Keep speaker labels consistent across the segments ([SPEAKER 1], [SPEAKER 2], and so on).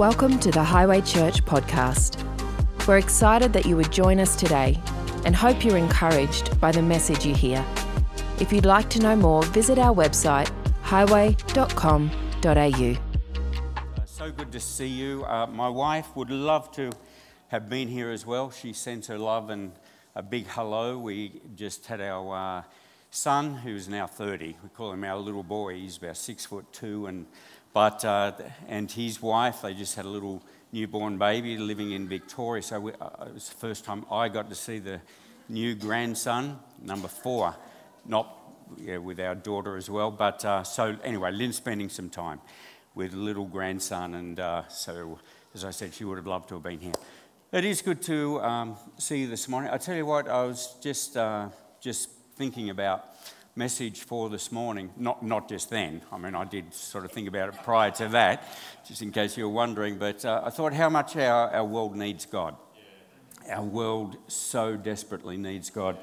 [SPEAKER 1] Welcome to the Highway Church podcast. We're excited that you would join us today and hope you're encouraged by the message you hear. If you'd like to know more, visit our website highway.com.au.
[SPEAKER 2] Uh, So good to see you. Uh, my wife would love to have been here as well. She sends her love and a big hello. We just had our uh, son, who's now 30. We call him our little boy. He's about six foot two, and but uh, and his wife. They just had a little newborn baby living in Victoria. So we, uh, it was the first time I got to see the new grandson, number four. Not yeah, with our daughter as well. But uh, so anyway, Lynn's spending some time with little grandson, and uh, so as I said, she would have loved to have been here. It is good to um, see you this morning. I tell you what, I was just uh, just thinking about message for this morning. Not not just then. I mean, I did sort of think about it prior to that, just in case you were wondering. But uh, I thought how much our, our world needs God. Our world so desperately needs God.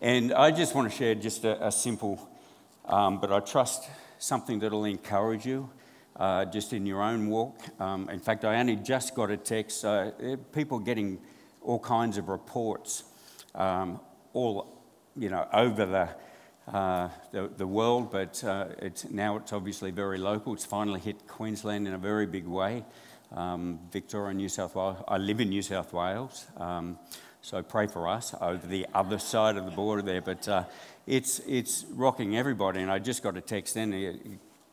[SPEAKER 2] And I just want to share just a, a simple, um, but I trust something that'll encourage you uh, just in your own walk. Um, in fact, I only just got a text, uh, people getting all kinds of reports um, all, you know, over the, uh, the, the world, but uh, it's, now it's obviously very local. It's finally hit Queensland in a very big way. Um, Victoria, New South Wales. I live in New South Wales. Um, so pray for us over the other side of the border there. But uh, it's, it's rocking everybody. And I just got a text in a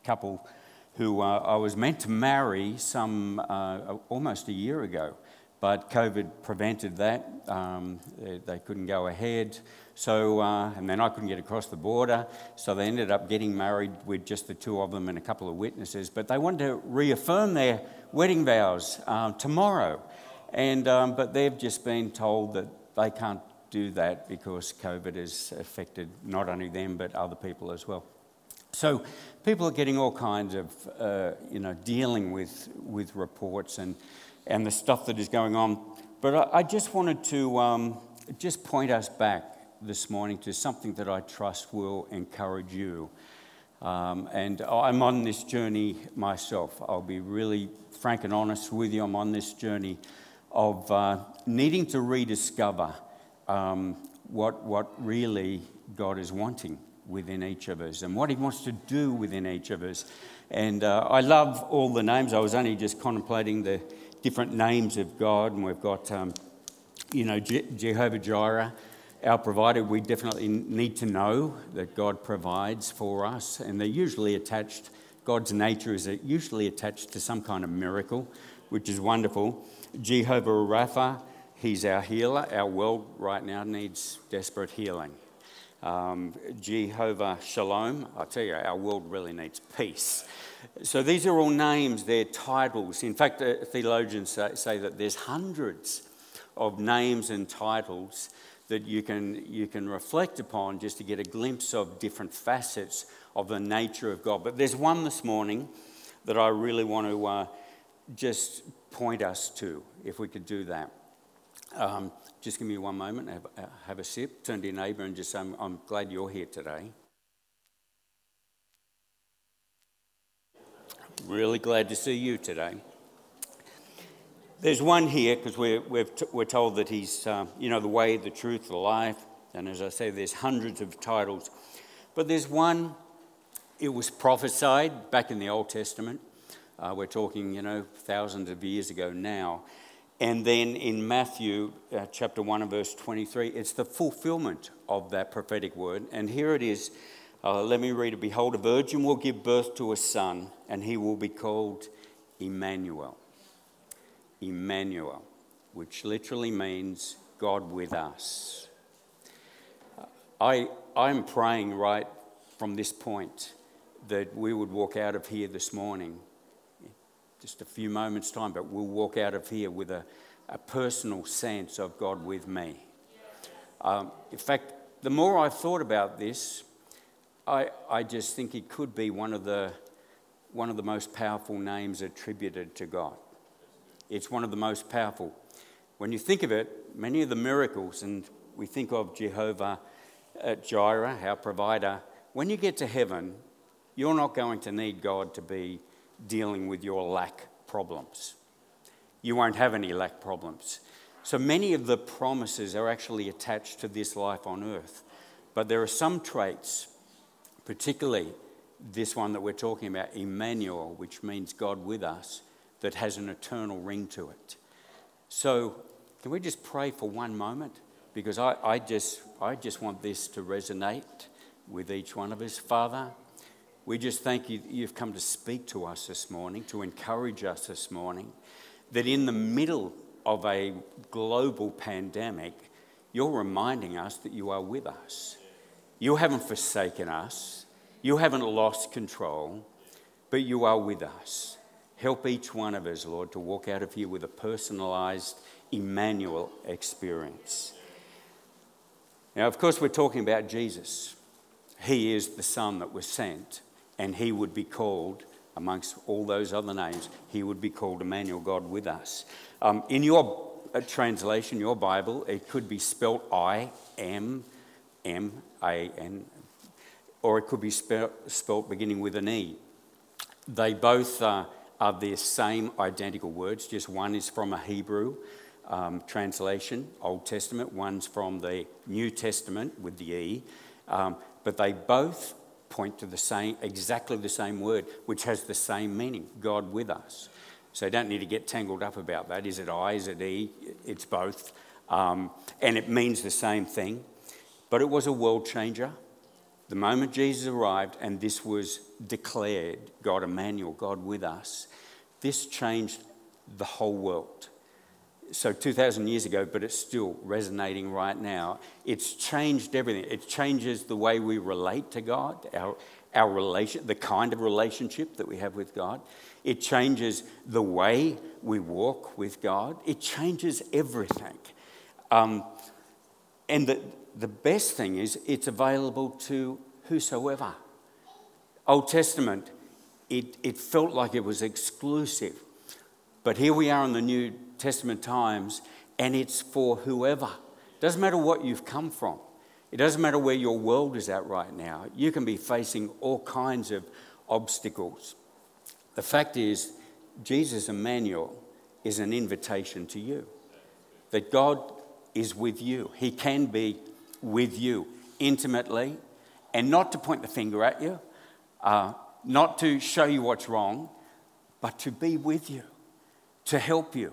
[SPEAKER 2] couple who uh, I was meant to marry some uh, almost a year ago. But COVID prevented that. Um, they, they, couldn't go ahead. So, uh, and then I couldn't get across the border. So they ended up getting married with just the two of them and a couple of witnesses. But they wanted to reaffirm their wedding vows uh, tomorrow. And, um, but they've just been told that they can't do that because COVID has affected not only them but other people as well. So people are getting all kinds of, uh, you know, dealing with, with reports and, and the stuff that is going on. But I, I just wanted to um, just point us back this morning to something that I trust will encourage you. Um, and I'm on this journey myself. I'll be really frank and honest with you. I'm on this journey of uh, needing to rediscover um, what, what really God is wanting within each of us and what He wants to do within each of us. And uh, I love all the names. I was only just contemplating the different names of God, and we've got, um, you know, Je- Jehovah Jireh, our provider. We definitely need to know that God provides for us, and they're usually attached. God's nature is usually attached to some kind of miracle, which is wonderful. Jehovah Rapha, he's our healer. Our world right now needs desperate healing. Um, Jehovah Shalom, I tell you, our world really needs peace. So these are all names, they're titles. In fact, uh, theologians say, say that there's hundreds of names and titles that you can, you can reflect upon just to get a glimpse of different facets of the nature of God. But there's one this morning that I really want to uh, just point us to, if we could do that. Um, just give me one moment, have, uh, have a sip, turn to your neighbour and just say, I'm, I'm glad you're here today. Really glad to see you today. There's one here because we're, t- we're told that he's, uh, you know, the way, the truth, the life. And as I say, there's hundreds of titles. But there's one, it was prophesied back in the Old Testament. Uh, we're talking, you know, thousands of years ago now. And then in Matthew uh, chapter 1 and verse 23, it's the fulfillment of that prophetic word. And here it is. Uh, let me read it. Behold, a virgin will give birth to a son, and he will be called Emmanuel. Emmanuel, which literally means God with us. I, I'm praying right from this point that we would walk out of here this morning just a few moments' time, but we'll walk out of here with a, a personal sense of God with me. Um, in fact, the more I've thought about this, I, I just think it could be one of, the, one of the most powerful names attributed to God. It's one of the most powerful. When you think of it, many of the miracles, and we think of Jehovah uh, Jireh, our provider, when you get to heaven, you're not going to need God to be dealing with your lack problems. You won't have any lack problems. So many of the promises are actually attached to this life on earth. But there are some traits, particularly this one that we're talking about, Emmanuel, which means God with us, that has an eternal ring to it. So, can we just pray for one moment? Because I, I, just, I just want this to resonate with each one of us. Father, we just thank you you've come to speak to us this morning, to encourage us this morning, that in the middle of a global pandemic, you're reminding us that you are with us. You haven't forsaken us, you haven't lost control, but you are with us. Help each one of us, Lord, to walk out of here with a personalized Emmanuel experience. Now, of course, we're talking about Jesus. He is the Son that was sent, and he would be called, amongst all those other names, he would be called Emmanuel, God with us. Um, in your uh, translation, your Bible, it could be spelt I M M A N, or it could be spelt, spelt beginning with an E. They both uh, are the same identical words, just one is from a Hebrew um, translation, Old Testament, one's from the New Testament with the E, um, but they both point to the same, exactly the same word, which has the same meaning God with us. So don't need to get tangled up about that. Is it I? Is it E? It's both. Um, and it means the same thing. But it was a world changer. The moment Jesus arrived and this was declared, God Emmanuel, God with us, this changed the whole world. So 2,000 years ago, but it's still resonating right now. It's changed everything. It changes the way we relate to God, our, our relation, the kind of relationship that we have with God. It changes the way we walk with God. It changes everything. Um, and the, the best thing is, it's available to whosoever. Old Testament, it, it felt like it was exclusive. But here we are in the New Testament times, and it's for whoever. It doesn't matter what you've come from, it doesn't matter where your world is at right now. You can be facing all kinds of obstacles. The fact is, Jesus Emmanuel is an invitation to you. That God is with you. He can be with you intimately and not to point the finger at you, uh, not to show you what's wrong, but to be with you, to help you,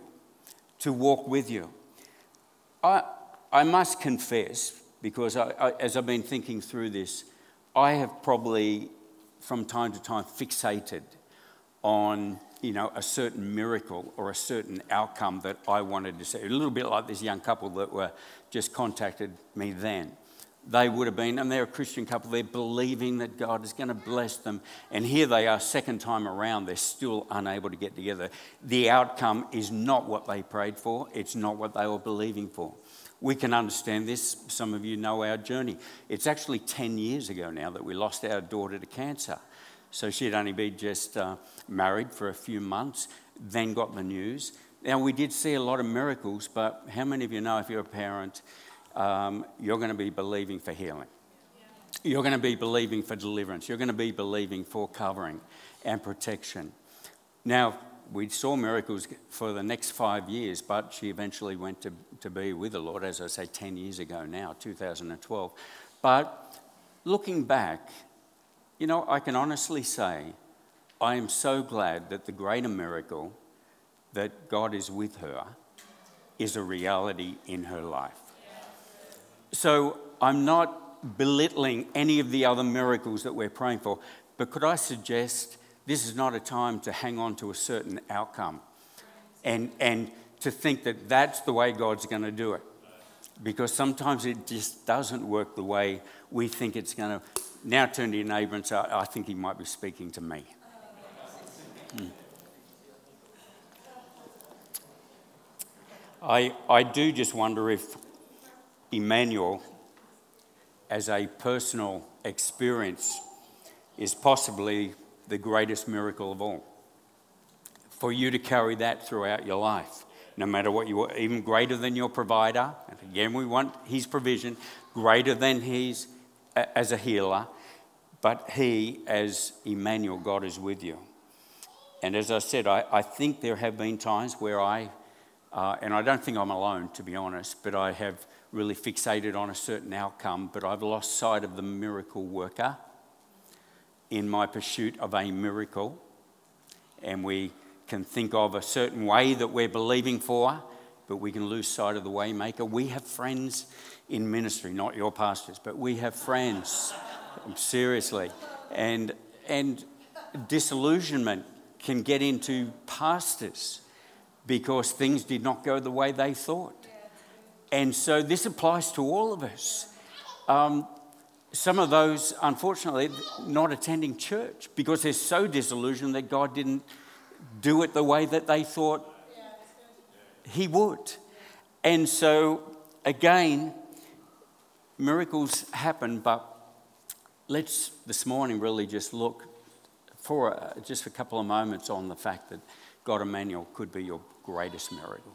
[SPEAKER 2] to walk with you. I, I must confess, because I, I, as I've been thinking through this, I have probably from time to time fixated on you know a certain miracle or a certain outcome that I wanted to see. A little bit like this young couple that were just contacted me then they would have been, and they're a Christian couple, they're believing that God is going to bless them. And here they are, second time around, they're still unable to get together. The outcome is not what they prayed for, it's not what they were believing for. We can understand this. Some of you know our journey. It's actually 10 years ago now that we lost our daughter to cancer. So she'd only been just uh, married for a few months, then got the news. Now, we did see a lot of miracles, but how many of you know if you're a parent, um, you're going to be believing for healing. You're going to be believing for deliverance. You're going to be believing for covering and protection. Now, we saw miracles for the next five years, but she eventually went to, to be with the Lord, as I say, 10 years ago now, 2012. But looking back, you know, I can honestly say I am so glad that the greater miracle that God is with her is a reality in her life. So I'm not belittling any of the other miracles that we're praying for, but could I suggest this is not a time to hang on to a certain outcome and, and to think that that's the way God's going to do it? Because sometimes it just doesn't work the way we think it's going to. Now turn to your neighbour and say, I think he might be speaking to me. Hmm. I, I do just wonder if Emmanuel as a personal experience is possibly the greatest miracle of all. For you to carry that throughout your life, no matter what you are, even greater than your provider, and again, we want his provision, greater than his as a healer, but he as Emmanuel, God is with you. And as I said, I, I think there have been times where I, uh, and I don't think I'm alone to be honest, but I have really fixated on a certain outcome, but I've lost sight of the miracle worker in my pursuit of a miracle. And we can think of a certain way that we're believing for, but we can lose sight of the waymaker. We have friends in ministry, not your pastors, but we have friends, seriously. And, and disillusionment can get into pastors because things did not go the way they thought. And so this applies to all of us. Um, some of those, unfortunately, not attending church because they're so disillusioned that God didn't do it the way that they thought He would. And so, again, miracles happen, but let's this morning really just look for uh, just a couple of moments on the fact that God Emmanuel could be your greatest miracle.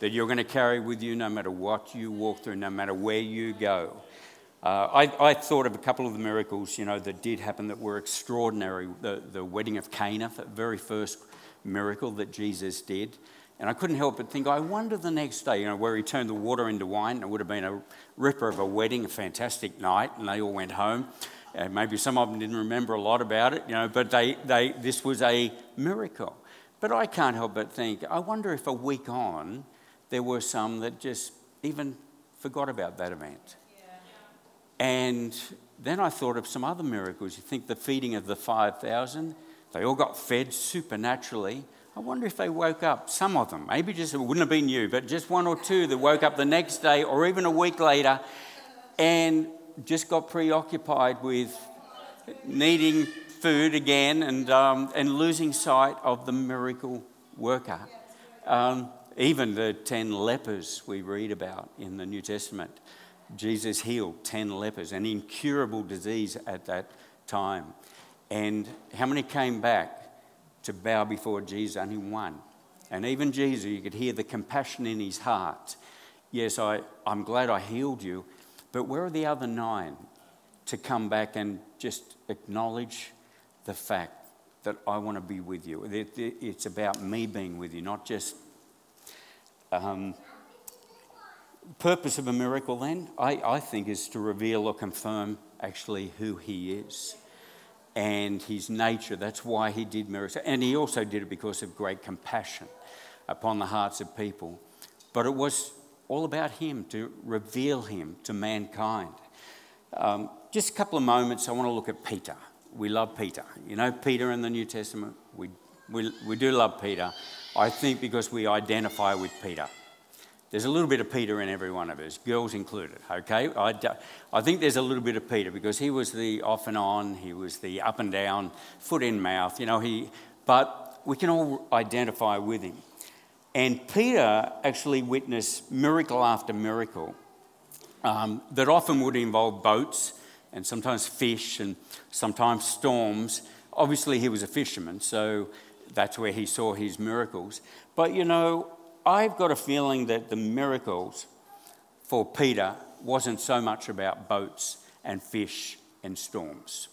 [SPEAKER 2] That you're going to carry with you no matter what you walk through, no matter where you go. Uh, I, I, thought of a couple of the miracles, you know, that did happen that were extraordinary. The, the wedding of Cana, the very first miracle that Jesus did. And I couldn't help but think, I wonder the next day, you know, where he turned the water into wine. It would have been a ripper of a wedding, a fantastic night, and they all went home. Uh, maybe some of them didn't remember a lot about it, you know, but they, they, this was a miracle. But I can't help but think, I wonder if a week on, there were some that just even forgot about that event. And then I thought of some other miracles. You think the feeding of the 5,000, they all got fed supernaturally. I wonder if they woke up, some of them, maybe just, it wouldn't have been you, but just one or two that woke up the next day or even a week later and just got preoccupied with needing food again and, um, and losing sight of the miracle worker. Um, even the 10 lepers we read about in the New Testament. Jesus healed 10 lepers, an incurable disease at that time. And how many came back to bow before Jesus? Only one. And even Jesus, you could hear the compassion in his heart. Yes, I, I'm glad I healed you, but where are the other nine to come back and just acknowledge the fact that I want to be with you? It's about me being with you, not just. Um, purpose of a miracle then, I, I think, is to reveal or confirm actually who he is and his nature. That's why he did miracles. And he also did it because of great compassion upon the hearts of people. But it was all about him to reveal him to mankind. Um, just a couple of moments, I want to look at Peter. We love Peter. You know, Peter in the New Testament, we, we, we do love Peter. I think because we identify with Peter. There's a little bit of Peter in every one of us, girls included, okay? I, I think there's a little bit of Peter because he was the off and on, he was the up and down, foot in mouth, you know, he, but we can all identify with him. And Peter actually witnessed miracle after miracle um, that often would involve boats and sometimes fish and sometimes storms. Obviously, he was a fisherman, so that's where he saw his miracles. But you know, I've got a feeling that the miracles for Peter wasn't so much about boats and fish and storms.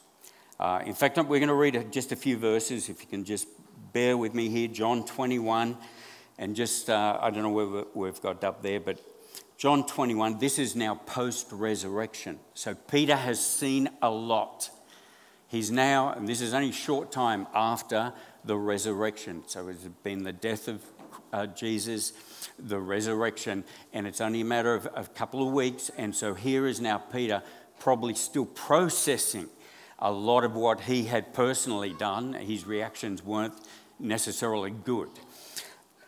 [SPEAKER 2] Uh, in fact, we're going to read just a few verses, if you can just bear with me here. John 21, and just, uh, I don't know where we've got up there, but John 21, this is now post resurrection. So Peter has seen a lot. He's now, and this is only a short time after the resurrection. So it's been the death of uh, Jesus, the resurrection, and it's only a matter of a couple of weeks. And so here is now Peter probably still processing a lot of what he had personally done. His reactions weren't necessarily good.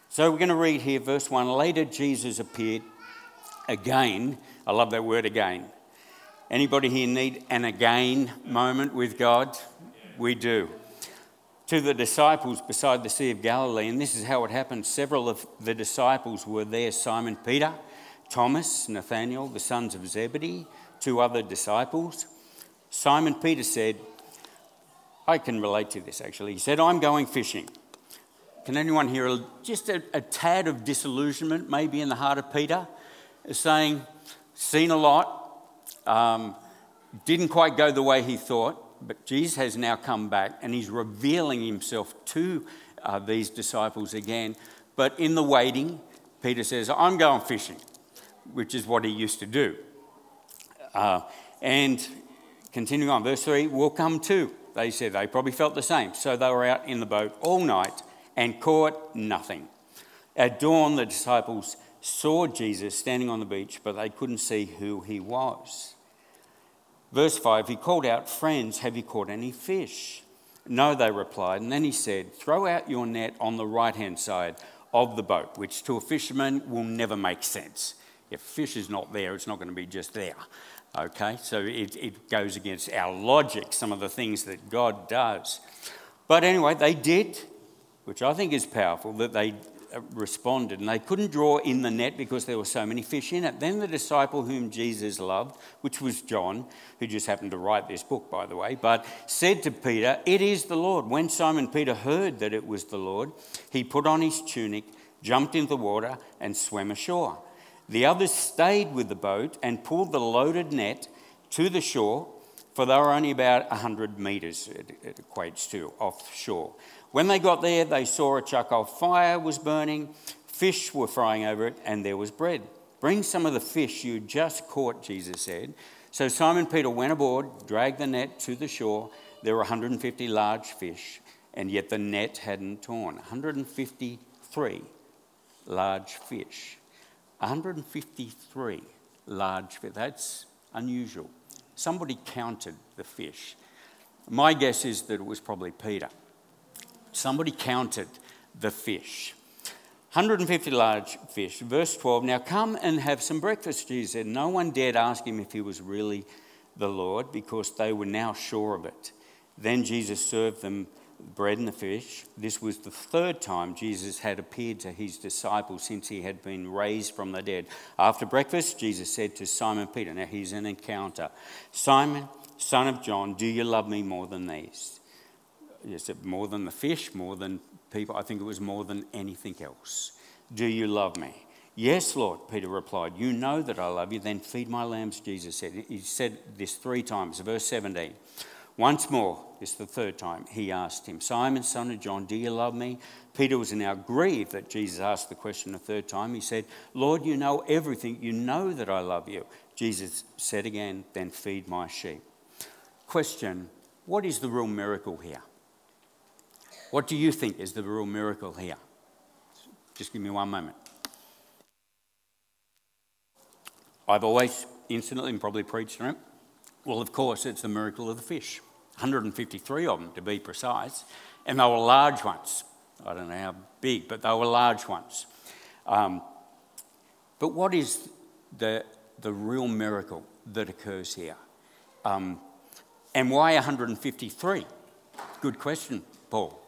[SPEAKER 2] So we're going to read here, verse 1. Later, Jesus appeared again. I love that word again. Anybody here need an again moment with God? We do to the disciples beside the Sea of Galilee. And this is how it happened. Several of the disciples were there Simon Peter, Thomas, Nathanael, the sons of Zebedee, two other disciples. Simon Peter said, I can relate to this actually. He said, I'm going fishing. Can anyone hear just a, a tad of disillusionment maybe in the heart of Peter? Saying, seen a lot, um, didn't quite go the way he thought but Jesus has now come back and he's revealing himself to uh, these disciples again. But in the waiting, Peter says, I'm going fishing, which is what he used to do. Uh, and continuing on, verse 3, we'll come too. They said they probably felt the same. So they were out in the boat all night and caught nothing. At dawn, the disciples saw Jesus standing on the beach, but they couldn't see who he was. Verse 5 He called out, Friends, have you caught any fish? No, they replied. And then he said, Throw out your net on the right hand side of the boat, which to a fisherman will never make sense. If fish is not there, it's not going to be just there. Okay, so it, it goes against our logic, some of the things that God does. But anyway, they did, which I think is powerful, that they Uh, responded, and they couldn't draw in the net because there were so many fish in it. Then the disciple whom Jesus loved, which was John, who just happened to write this book, by the way, but said to Peter, It is the Lord. When Simon Peter heard that it was the Lord, he put on his tunic, jumped into the water, and swam ashore. The others stayed with the boat and pulled the loaded net to the shore, for they were only about 100 metres, it, it equates to, offshore. When they got there, they saw a charcoal fire was burning, fish were frying over it, and there was bread. Bring some of the fish you just caught, Jesus said. So Simon Peter went aboard, dragged the net to the shore. There were 150 large fish, and yet the net hadn't torn. 153 large fish. 153 large fish. That's unusual. Somebody counted the fish. My guess is that it was probably Peter. Somebody counted the fish. 150 large fish. Verse 12 Now come and have some breakfast, Jesus said. No one dared ask him if he was really the Lord because they were now sure of it. Then Jesus served them bread and the fish. This was the third time Jesus had appeared to his disciples since he had been raised from the dead. After breakfast, Jesus said to Simon Peter, Now he's an encounter Simon, son of John, do you love me more than these? Yes, more than the fish, more than people. I think it was more than anything else. Do you love me? Yes, Lord, Peter replied. You know that I love you. Then feed my lambs, Jesus said. He said this three times. Verse 17. Once more, this is the third time, he asked him, Simon, son of John, do you love me? Peter was now grieved that Jesus asked the question a third time. He said, Lord, you know everything. You know that I love you. Jesus said again, Then feed my sheep. Question What is the real miracle here? What do you think is the real miracle here? Just give me one moment. I've always instantly and probably preached on it. Well, of course, it's the miracle of the fish 153 of them to be precise, and they were large ones. I don't know how big, but they were large ones. Um, but what is the, the real miracle that occurs here? Um, and why 153? Good question, Paul.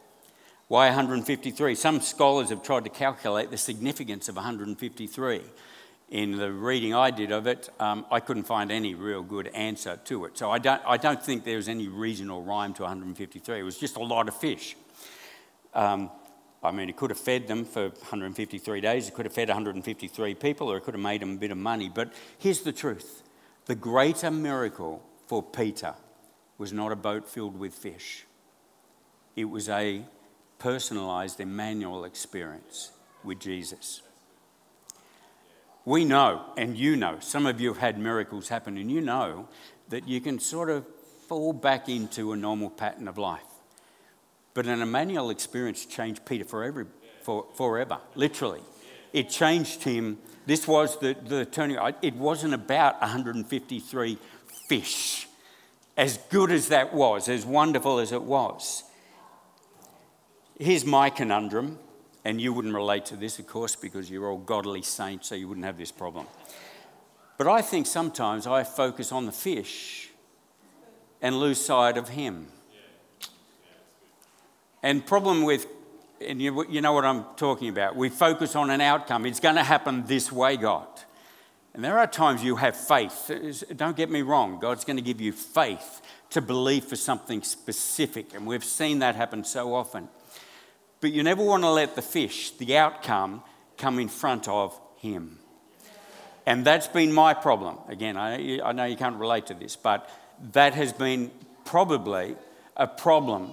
[SPEAKER 2] Why 153? Some scholars have tried to calculate the significance of 153. In the reading I did of it, um, I couldn't find any real good answer to it. So I don't, I don't think there's any reason or rhyme to 153. It was just a lot of fish. Um, I mean, it could have fed them for 153 days, it could have fed 153 people, or it could have made them a bit of money. But here's the truth the greater miracle for Peter was not a boat filled with fish, it was a personalized Emmanuel experience with Jesus. We know, and you know, some of you have had miracles happen, and you know that you can sort of fall back into a normal pattern of life. But an Emmanuel experience changed Peter forever, for, forever, literally. It changed him. This was the, the turning. It wasn't about 153 fish. As good as that was, as wonderful as it was, Here's my conundrum, and you wouldn't relate to this, of course, because you're all godly saints, so you wouldn't have this problem. But I think sometimes I focus on the fish and lose sight of Him. And problem with, and you, you know what I'm talking about, we focus on an outcome. It's going to happen this way, God. And there are times you have faith. Don't get me wrong, God's going to give you faith to believe for something specific. And we've seen that happen so often. But you never want to let the fish, the outcome, come in front of him. And that's been my problem. Again, I, I know you can't relate to this, but that has been probably a problem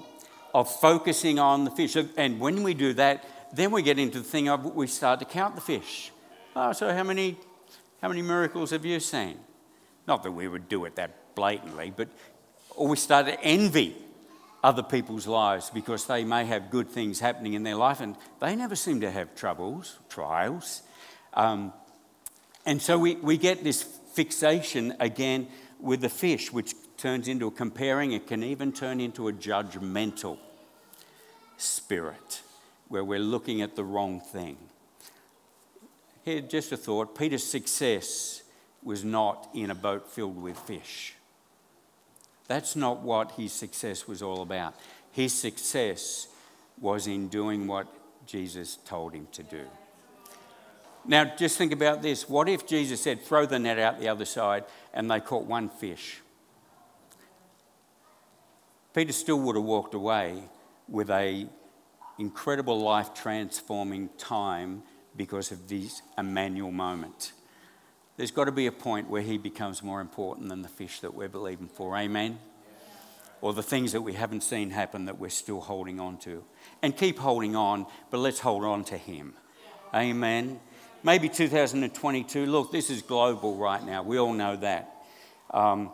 [SPEAKER 2] of focusing on the fish. And when we do that, then we get into the thing of we start to count the fish. Oh, so how many, how many miracles have you seen? Not that we would do it that blatantly, but or we start to envy other people's lives because they may have good things happening in their life and they never seem to have troubles, trials. Um, and so we, we get this fixation again with the fish, which turns into a comparing, it can even turn into a judgmental spirit where we're looking at the wrong thing. Here, just a thought Peter's success was not in a boat filled with fish. That's not what his success was all about. His success was in doing what Jesus told him to do. Now, just think about this. What if Jesus said, throw the net out the other side, and they caught one fish? Peter still would have walked away with a incredible life transforming time because of this Emmanuel moment. There's got to be a point where he becomes more important than the fish that we're believing for. Amen? Or the things that we haven't seen happen that we're still holding on to. And keep holding on, but let's hold on to him. Amen? Maybe 2022. Look, this is global right now. We all know that. Um,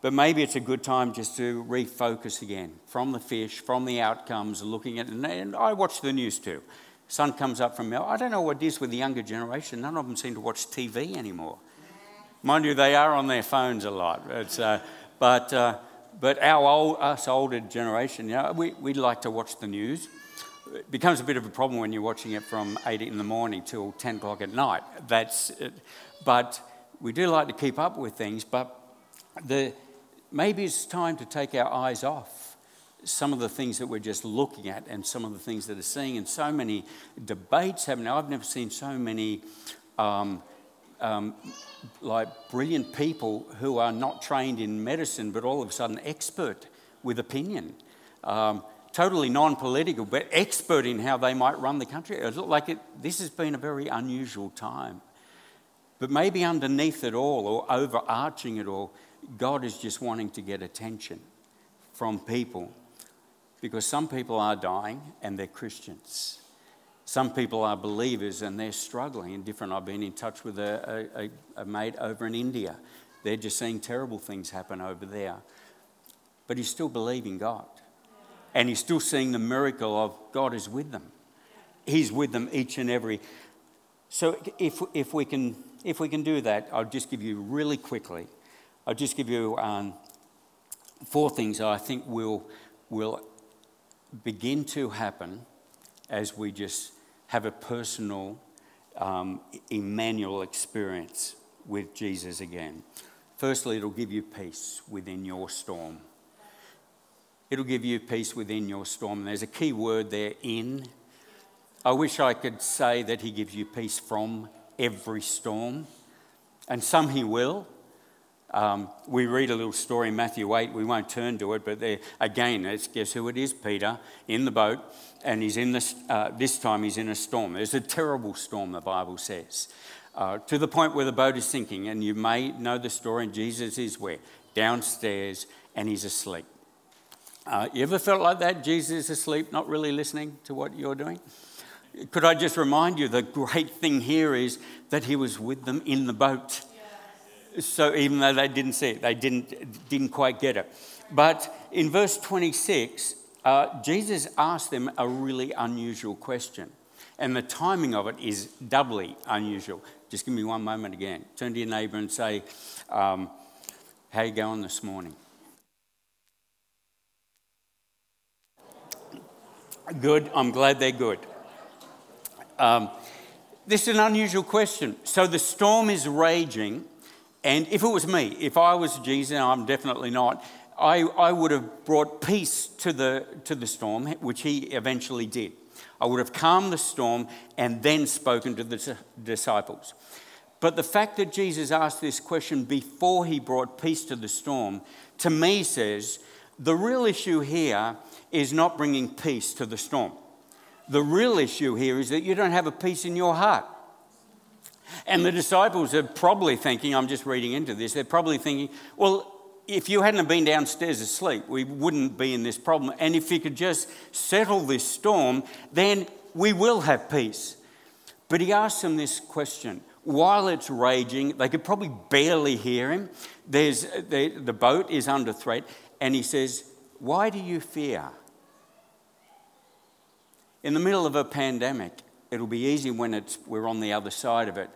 [SPEAKER 2] but maybe it's a good time just to refocus again from the fish, from the outcomes, looking at, and I watch the news too. Sun comes up from I don't know what it is with the younger generation. None of them seem to watch TV anymore. Mind you, they are on their phones a lot. Uh, but, uh, but our old, us older generation, you know, we, we like to watch the news. It becomes a bit of a problem when you're watching it from 8 in the morning till 10 o'clock at night. That's it. But we do like to keep up with things, but the, maybe it's time to take our eyes off some of the things that we're just looking at and some of the things that are seeing, and so many debates happening. I've never seen so many um, um, like brilliant people who are not trained in medicine, but all of a sudden expert with opinion. Um, totally non political, but expert in how they might run the country. It looked like it, this has been a very unusual time. But maybe underneath it all, or overarching it all, God is just wanting to get attention from people because some people are dying and they're Christians. Some people are believers and they're struggling and different. I've been in touch with a, a, a mate over in India. They're just seeing terrible things happen over there. But he's still believing God. And he's still seeing the miracle of God is with them. He's with them each and every. So if, if, we, can, if we can do that, I'll just give you really quickly, I'll just give you um, four things I think will, will begin to happen as we just have a personal um, Emmanuel experience with Jesus again. Firstly, it'll give you peace within your storm. It'll give you peace within your storm. And there's a key word there in. I wish I could say that He gives you peace from every storm. And some He will, um, we read a little story in Matthew 8. We won't turn to it, but there, again, it's, guess who it is? Peter in the boat, and he's in this, uh, this time he's in a storm. There's a terrible storm, the Bible says, uh, to the point where the boat is sinking. And you may know the story, and Jesus is where? Downstairs, and he's asleep. Uh, you ever felt like that? Jesus asleep, not really listening to what you're doing? Could I just remind you the great thing here is that he was with them in the boat. So even though they didn't see it, they didn't, didn't quite get it. But in verse 26, uh, Jesus asked them a really unusual question. And the timing of it is doubly unusual. Just give me one moment again. Turn to your neighbour and say, um, How you going this morning? Good. I'm glad they're good. Um, this is an unusual question. So the storm is raging and if it was me, if I was Jesus, and I'm definitely not, I, I would have brought peace to the, to the storm, which he eventually did. I would have calmed the storm and then spoken to the disciples. But the fact that Jesus asked this question before he brought peace to the storm, to me says the real issue here is not bringing peace to the storm. The real issue here is that you don't have a peace in your heart. And the disciples are probably thinking, I'm just reading into this, they're probably thinking, well, if you hadn't been downstairs asleep, we wouldn't be in this problem. And if you could just settle this storm, then we will have peace. But he asks them this question while it's raging, they could probably barely hear him. There's, the, the boat is under threat, and he says, Why do you fear? In the middle of a pandemic, it'll be easy when it's, we're on the other side of it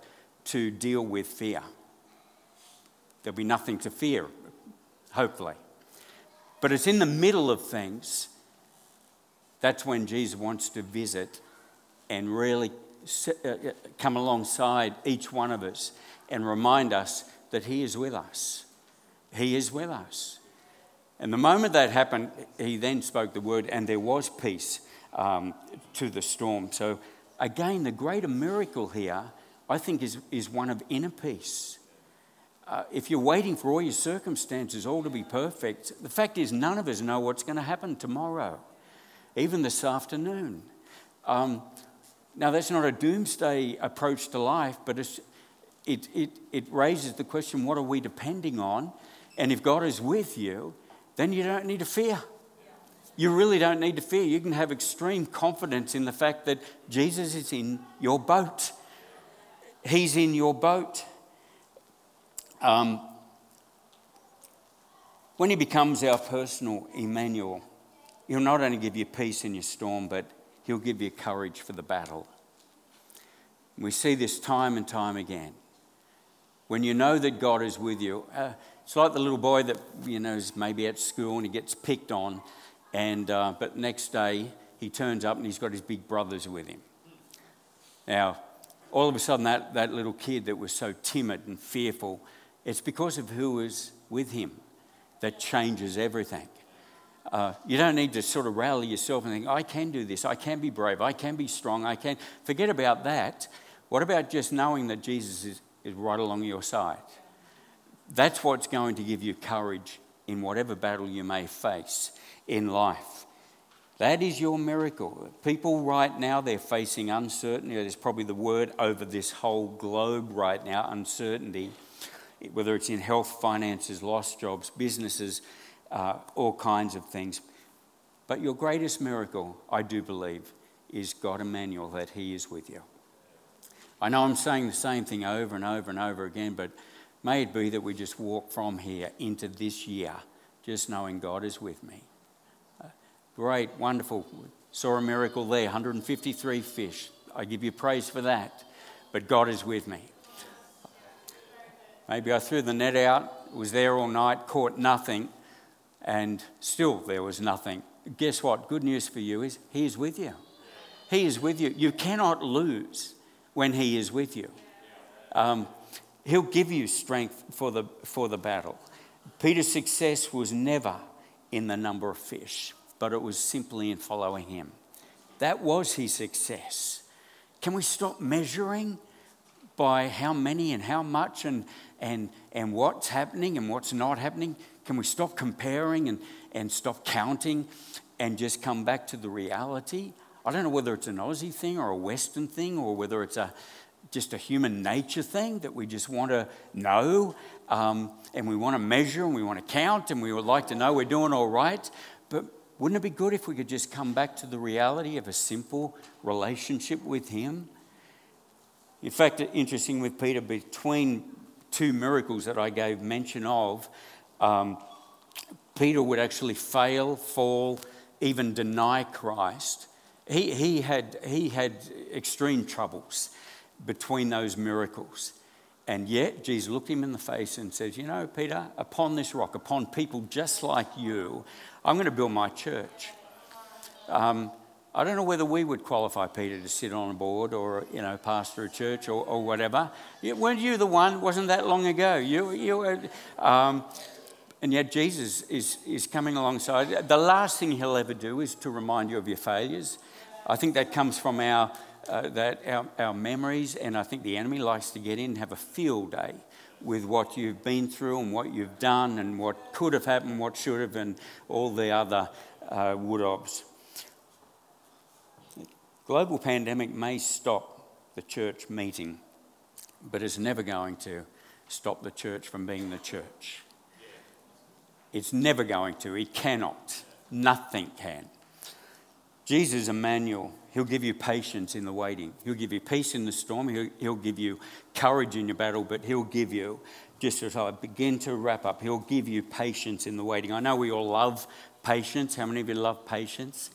[SPEAKER 2] to deal with fear. There'll be nothing to fear, hopefully. But it's in the middle of things that's when Jesus wants to visit and really uh, uh, come alongside each one of us and remind us that He is with us. He is with us. And the moment that happened, He then spoke the word, and there was peace um, to the storm. So, again, the greater miracle here, I think, is, is one of inner peace. Uh, if you're waiting for all your circumstances all to be perfect, the fact is, none of us know what's going to happen tomorrow, even this afternoon. Um, now, that's not a doomsday approach to life, but it, it, it raises the question what are we depending on? And if God is with you, then you don't need to fear. You really don't need to fear. You can have extreme confidence in the fact that Jesus is in your boat. He's in your boat. Um, when He becomes our personal Emmanuel, He'll not only give you peace in your storm, but He'll give you courage for the battle. We see this time and time again. When you know that God is with you, uh, it's like the little boy that you know is maybe at school and he gets picked on, and uh, but next day he turns up and he's got his big brothers with him. Now, all of a sudden, that, that little kid that was so timid and fearful, it's because of who is with him that changes everything. Uh, you don't need to sort of rally yourself and think, I can do this, I can be brave, I can be strong, I can. Forget about that. What about just knowing that Jesus is, is right along your side? That's what's going to give you courage in whatever battle you may face in life. That is your miracle. People right now, they're facing uncertainty. There's probably the word over this whole globe right now uncertainty, whether it's in health, finances, lost jobs, businesses uh, all kinds of things. But your greatest miracle, I do believe, is God Emmanuel, that He is with you. I know I'm saying the same thing over and over and over again, but may it be that we just walk from here into this year just knowing God is with me. Uh, great, wonderful. Saw a miracle there 153 fish. I give you praise for that. But God is with me. Maybe I threw the net out, was there all night, caught nothing, and still there was nothing. Guess what? Good news for you is He is with you. He is with you. You cannot lose when He is with you. Um, he'll give you strength for the, for the battle. Peter's success was never in the number of fish, but it was simply in following Him. That was his success. Can we stop measuring by how many and how much and, and, and what's happening and what's not happening? Can we stop comparing and, and stop counting and just come back to the reality? I don't know whether it's an Aussie thing or a Western thing or whether it's a, just a human nature thing that we just want to know um, and we want to measure and we want to count and we would like to know we're doing all right. But wouldn't it be good if we could just come back to the reality of a simple relationship with Him? In fact, interesting with Peter, between two miracles that I gave mention of, um, Peter would actually fail, fall, even deny Christ. He, he, had, he had extreme troubles between those miracles. And yet, Jesus looked him in the face and says, You know, Peter, upon this rock, upon people just like you, I'm going to build my church. Um, I don't know whether we would qualify Peter to sit on a board or, you know, pastor a church or, or whatever. Weren't you the one? Wasn't that long ago? You, you, um, and yet Jesus is, is coming alongside. The last thing he'll ever do is to remind you of your failures. I think that comes from our, uh, that our, our memories, and I think the enemy likes to get in and have a field day with what you've been through and what you've done and what could have happened, what should have, and all the other uh, would haves. Global pandemic may stop the church meeting, but it's never going to stop the church from being the church. It's never going to. It cannot. Nothing can. Jesus, Emmanuel, He'll give you patience in the waiting. He'll give you peace in the storm. He'll, he'll give you courage in your battle, but He'll give you, just as I begin to wrap up, He'll give you patience in the waiting. I know we all love patience. How many of you love patience?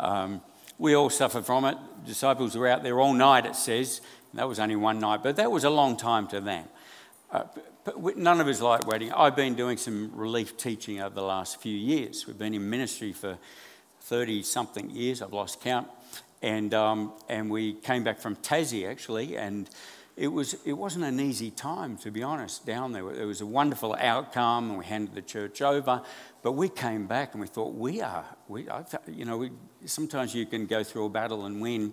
[SPEAKER 2] Um, we all suffer from it. Disciples were out there all night, it says. That was only one night, but that was a long time to them. Uh, but none of us like waiting. I've been doing some relief teaching over the last few years. We've been in ministry for 30 something years, I've lost count. And, um, and we came back from Tassie actually, and it, was, it wasn't an easy time, to be honest, down there. It was a wonderful outcome, and we handed the church over. But we came back and we thought, we are, we, you know, we, sometimes you can go through a battle and win,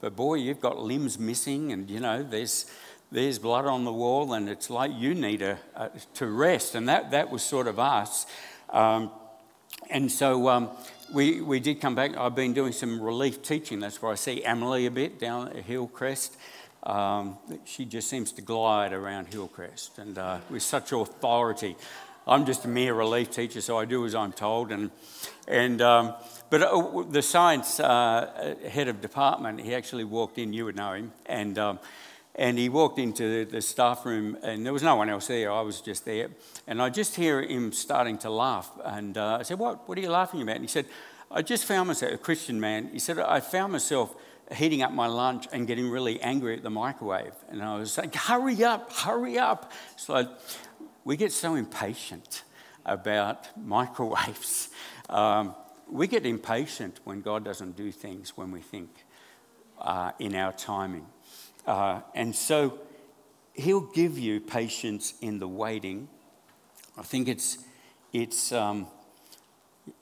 [SPEAKER 2] but boy, you've got limbs missing, and you know, there's, there's blood on the wall, and it's like you need a, a to rest. And that, that was sort of us. Um, and so um, we, we did come back. I've been doing some relief teaching. That's where I see Emily a bit down at Hillcrest. Um, she just seems to glide around Hillcrest and uh, with such authority. I'm just a mere relief teacher, so I do as I'm told. And, and, um, but uh, the science uh, head of department, he actually walked in, you would know him, and, um, and he walked into the staff room, and there was no one else there, I was just there. And I just hear him starting to laugh. And uh, I said, what, what are you laughing about? And he said, I just found myself, a Christian man, he said, I found myself heating up my lunch and getting really angry at the microwave. And I was saying, hurry up, hurry up. So we get so impatient about microwaves. Um, we get impatient when God doesn't do things when we think uh, in our timing. Uh, and so He'll give you patience in the waiting. I think it's, it's um,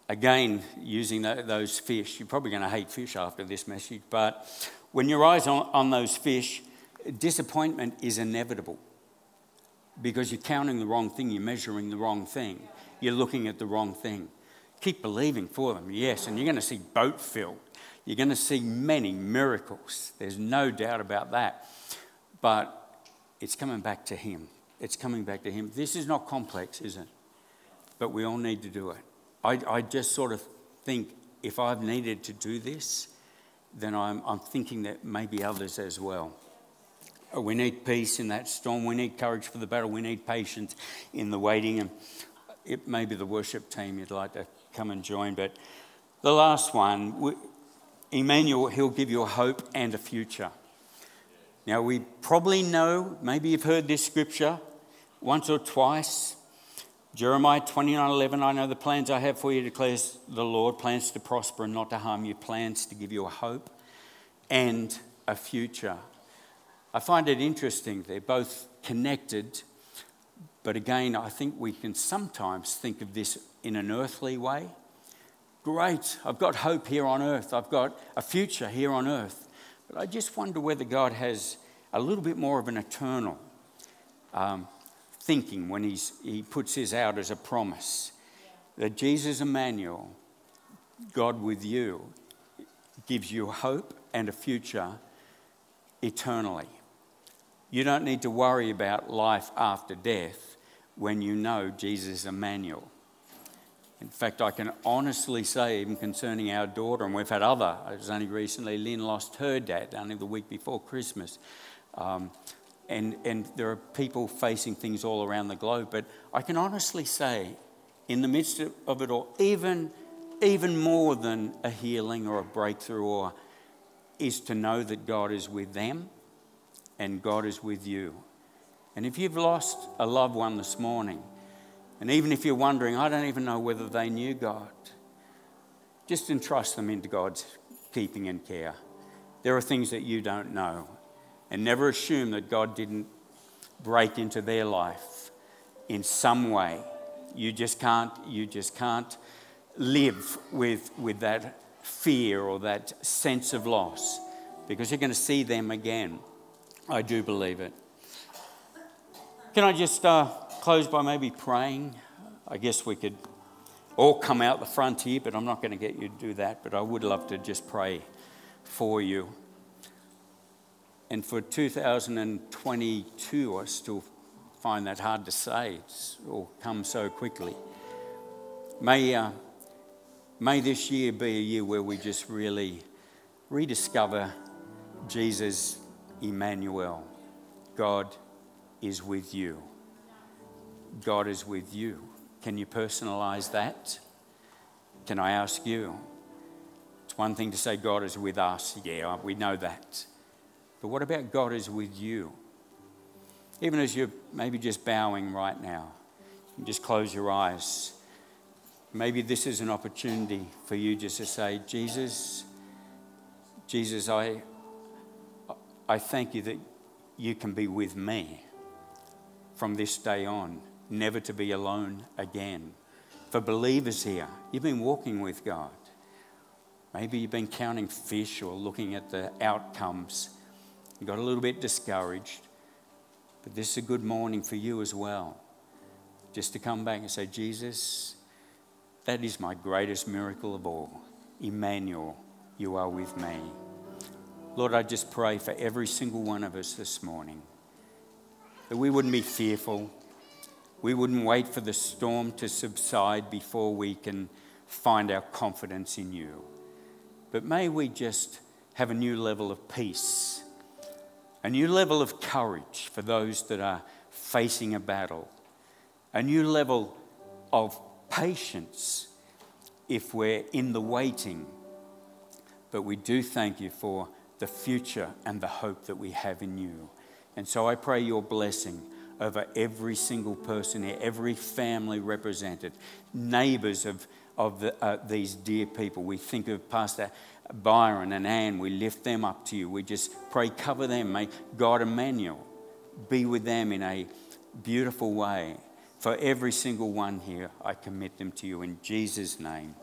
[SPEAKER 2] again, using those fish. You're probably going to hate fish after this message, but when your eyes on, on those fish, disappointment is inevitable because you're counting the wrong thing, you're measuring the wrong thing, you're looking at the wrong thing. Keep believing for them, yes, and you're going to see boat filled. You're going to see many miracles. There's no doubt about that. But it's coming back to Him. It's coming back to Him. This is not complex, is it? But we all need to do it. I, I just sort of think if I've needed to do this, then I'm, I'm thinking that maybe others as well. Uh, we need peace in that storm. We need courage for the battle. We need patience in the waiting. And it may be the worship team you'd like to come and join. But the last one, Emmanuel, he'll give you a hope and a future. Now, we probably know, maybe you've heard this scripture once or twice. Jeremiah 29 11, I know the plans I have for you, declares the Lord plans to prosper and not to harm you, plans to give you a hope and a future. I find it interesting. They're both connected, but again, I think we can sometimes think of this in an earthly way. Great, I've got hope here on earth, I've got a future here on earth. But I just wonder whether God has a little bit more of an eternal um, thinking when he's, he puts this out as a promise that Jesus Emmanuel, God with you, gives you hope and a future eternally. You don't need to worry about life after death when you know Jesus Emmanuel. In fact, I can honestly say, even concerning our daughter, and we've had other, it was only recently, Lynn lost her dad only the week before Christmas. Um, and, and there are people facing things all around the globe, but I can honestly say, in the midst of it all, even, even more than a healing or a breakthrough, or, is to know that God is with them and God is with you. And if you've lost a loved one this morning, and even if you're wondering, I don't even know whether they knew God, just entrust them into God's keeping and care. There are things that you don't know. And never assume that God didn't break into their life in some way. You just can't, you just can't live with, with that fear or that sense of loss because you're going to see them again. I do believe it. Can I just uh, close by maybe praying? I guess we could all come out the front here, but I'm not going to get you to do that. But I would love to just pray for you. And for 2022, I still find that hard to say. It's all come so quickly. May, uh, may this year be a year where we just really rediscover Jesus, Emmanuel. God is with you. God is with you. Can you personalize that? Can I ask you? It's one thing to say God is with us. Yeah, we know that. But what about God is with you? Even as you're maybe just bowing right now, just close your eyes. Maybe this is an opportunity for you just to say, Jesus, Jesus, I, I thank you that you can be with me from this day on, never to be alone again. For believers here, you've been walking with God. Maybe you've been counting fish or looking at the outcomes. You got a little bit discouraged. But this is a good morning for you as well. Just to come back and say, Jesus, that is my greatest miracle of all. Emmanuel, you are with me. Lord, I just pray for every single one of us this morning that we wouldn't be fearful. We wouldn't wait for the storm to subside before we can find our confidence in you. But may we just have a new level of peace, a new level of courage for those that are facing a battle, a new level of patience if we're in the waiting. But we do thank you for the future and the hope that we have in you. And so I pray your blessing over every single person here, every family represented, neighbours of, of the, uh, these dear people. We think of Pastor Byron and Anne, we lift them up to you. We just pray, cover them. May God Emmanuel be with them in a beautiful way. For every single one here, I commit them to you in Jesus' name.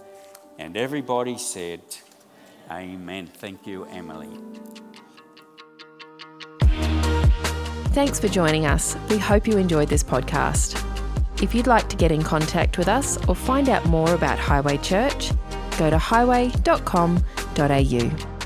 [SPEAKER 2] And everybody said, Amen. Thank you, Emily.
[SPEAKER 1] Thanks for joining us. We hope you enjoyed this podcast. If you'd like to get in contact with us or find out more about Highway Church, go to highway.com.au.